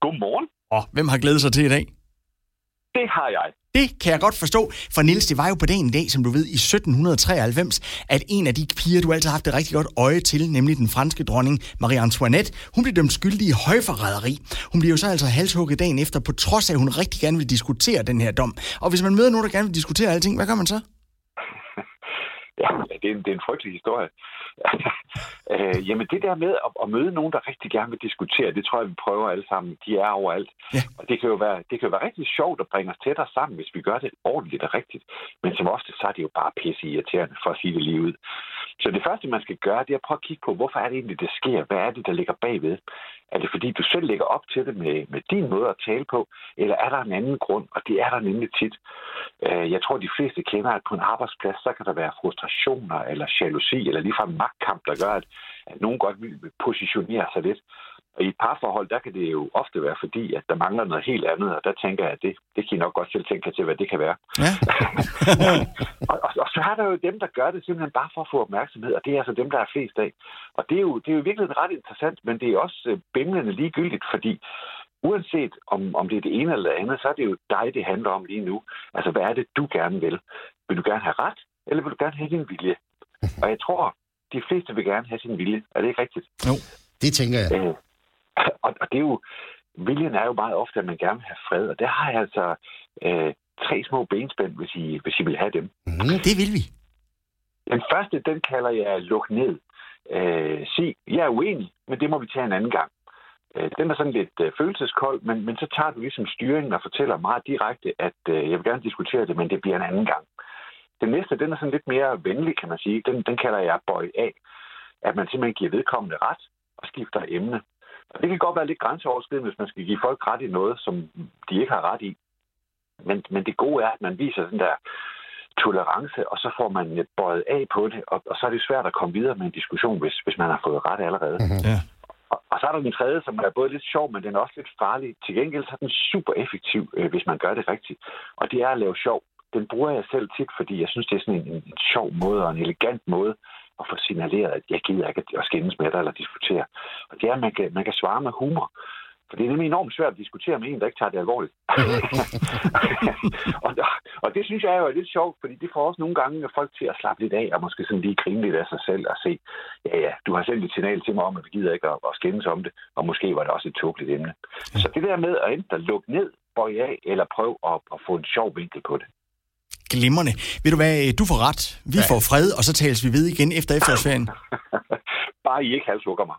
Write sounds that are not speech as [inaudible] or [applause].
Godmorgen. Og hvem har glædet sig til i dag? Det har jeg. Det kan jeg godt forstå, for Nils, det var jo på dagen i dag, som du ved, i 1793, at en af de piger, du altid har haft et rigtig godt øje til, nemlig den franske dronning Marie Antoinette, hun blev dømt skyldig i højforræderi. Hun blev jo så altså halshugget dagen efter, på trods af, at hun rigtig gerne vil diskutere den her dom. Og hvis man møder nogen, der gerne vil diskutere alting, hvad gør man så? Ja, det er en, det er en frygtelig historie. [laughs] øh, jamen det der med at, at møde nogen, der rigtig gerne vil diskutere, det tror jeg, vi prøver alle sammen. De er overalt. Ja. Og det kan, jo være, det kan jo være rigtig sjovt at bringe os tættere sammen, hvis vi gør det ordentligt og rigtigt. Men som ofte, så er det jo bare pisse irriterende, for at sige det lige ud. Det første, man skal gøre, det er at prøve at kigge på, hvorfor er det egentlig, det sker? Hvad er det, der ligger bagved? Er det fordi, du selv lægger op til det med, med din måde at tale på? Eller er der en anden grund? Og det er der nemlig tit. Øh, Jeg tror, de fleste kender, at på en arbejdsplads, så kan der være frustrationer eller jalousi, eller ligefrem magtkamp, der gør, at, at nogen godt vil positionere sig lidt. Og i et parforhold, der kan det jo ofte være fordi, at der mangler noget helt andet, og der tænker jeg, at det, det kan I nok godt selv tænke til, hvad det kan være. Ja. [laughs] og, og, så er der jo dem, der gør det simpelthen bare for at få opmærksomhed, og det er altså dem, der er flest af. Og det er jo, det er jo virkelig ret interessant, men det er også øh, bimlende ligegyldigt, fordi uanset om, om det er det ene eller det andet, så er det jo dig, det handler om lige nu. Altså, hvad er det, du gerne vil? Vil du gerne have ret, eller vil du gerne have din vilje? Og jeg tror, de fleste vil gerne have sin vilje. Er det ikke rigtigt? Jo. Det tænker jeg. Øh, og, og det er jo, viljen er jo meget ofte, at man gerne vil have fred, og der har jeg altså øh, tre små benspænd, hvis I, hvis I vil have dem. Mm. Det vil vi. Den første, den kalder jeg luk ned. Øh, sig, jeg er uenig, men det må vi tage en anden gang. Øh, den er sådan lidt øh, følelseskold, men, men så tager du ligesom styringen og fortæller meget direkte, at øh, jeg vil gerne diskutere det, men det bliver en anden gang. Den næste, den er sådan lidt mere venlig, kan man sige. Den, den kalder jeg bøj af. At man simpelthen giver vedkommende ret og skifter emne. Og det kan godt være lidt grænseoverskridende, hvis man skal give folk ret i noget, som de ikke har ret i. Men, men det gode er, at man viser den der tolerance, og så får man bøjet af på det, og, og så er det svært at komme videre med en diskussion, hvis, hvis man har fået ret allerede. Ja. Og, og så er der den tredje, som er både lidt sjov, men den er også lidt farlig. Til gengæld så er den super effektiv, øh, hvis man gør det rigtigt. Og det er at lave sjov. Den bruger jeg selv tit, fordi jeg synes, det er sådan en, en, en sjov måde og en elegant måde at få signaleret, at jeg gider ikke at skændes med dig eller diskutere. Og det er, at man kan, man kan svare med humor. For det er nemlig enormt svært at diskutere med en, der ikke tager det alvorligt. [laughs] og, og det synes jeg jo er lidt sjovt, fordi det får også nogle gange folk til at slappe lidt af, og måske sådan lige grine lidt af sig selv og se, ja ja, du har sendt et signal til mig om, at vi gider ikke at, at skændes om det, og måske var det også et tåbeligt emne. Så det der med at enten lukke ned, bøje af, eller prøve at, at få en sjov vinkel på det. Glimrende. Ved du hvad, du får ret. Vi Ja. får fred, og så tales vi ved igen efter efterårsferien. [laughs] Bare I ikke halshugger mig.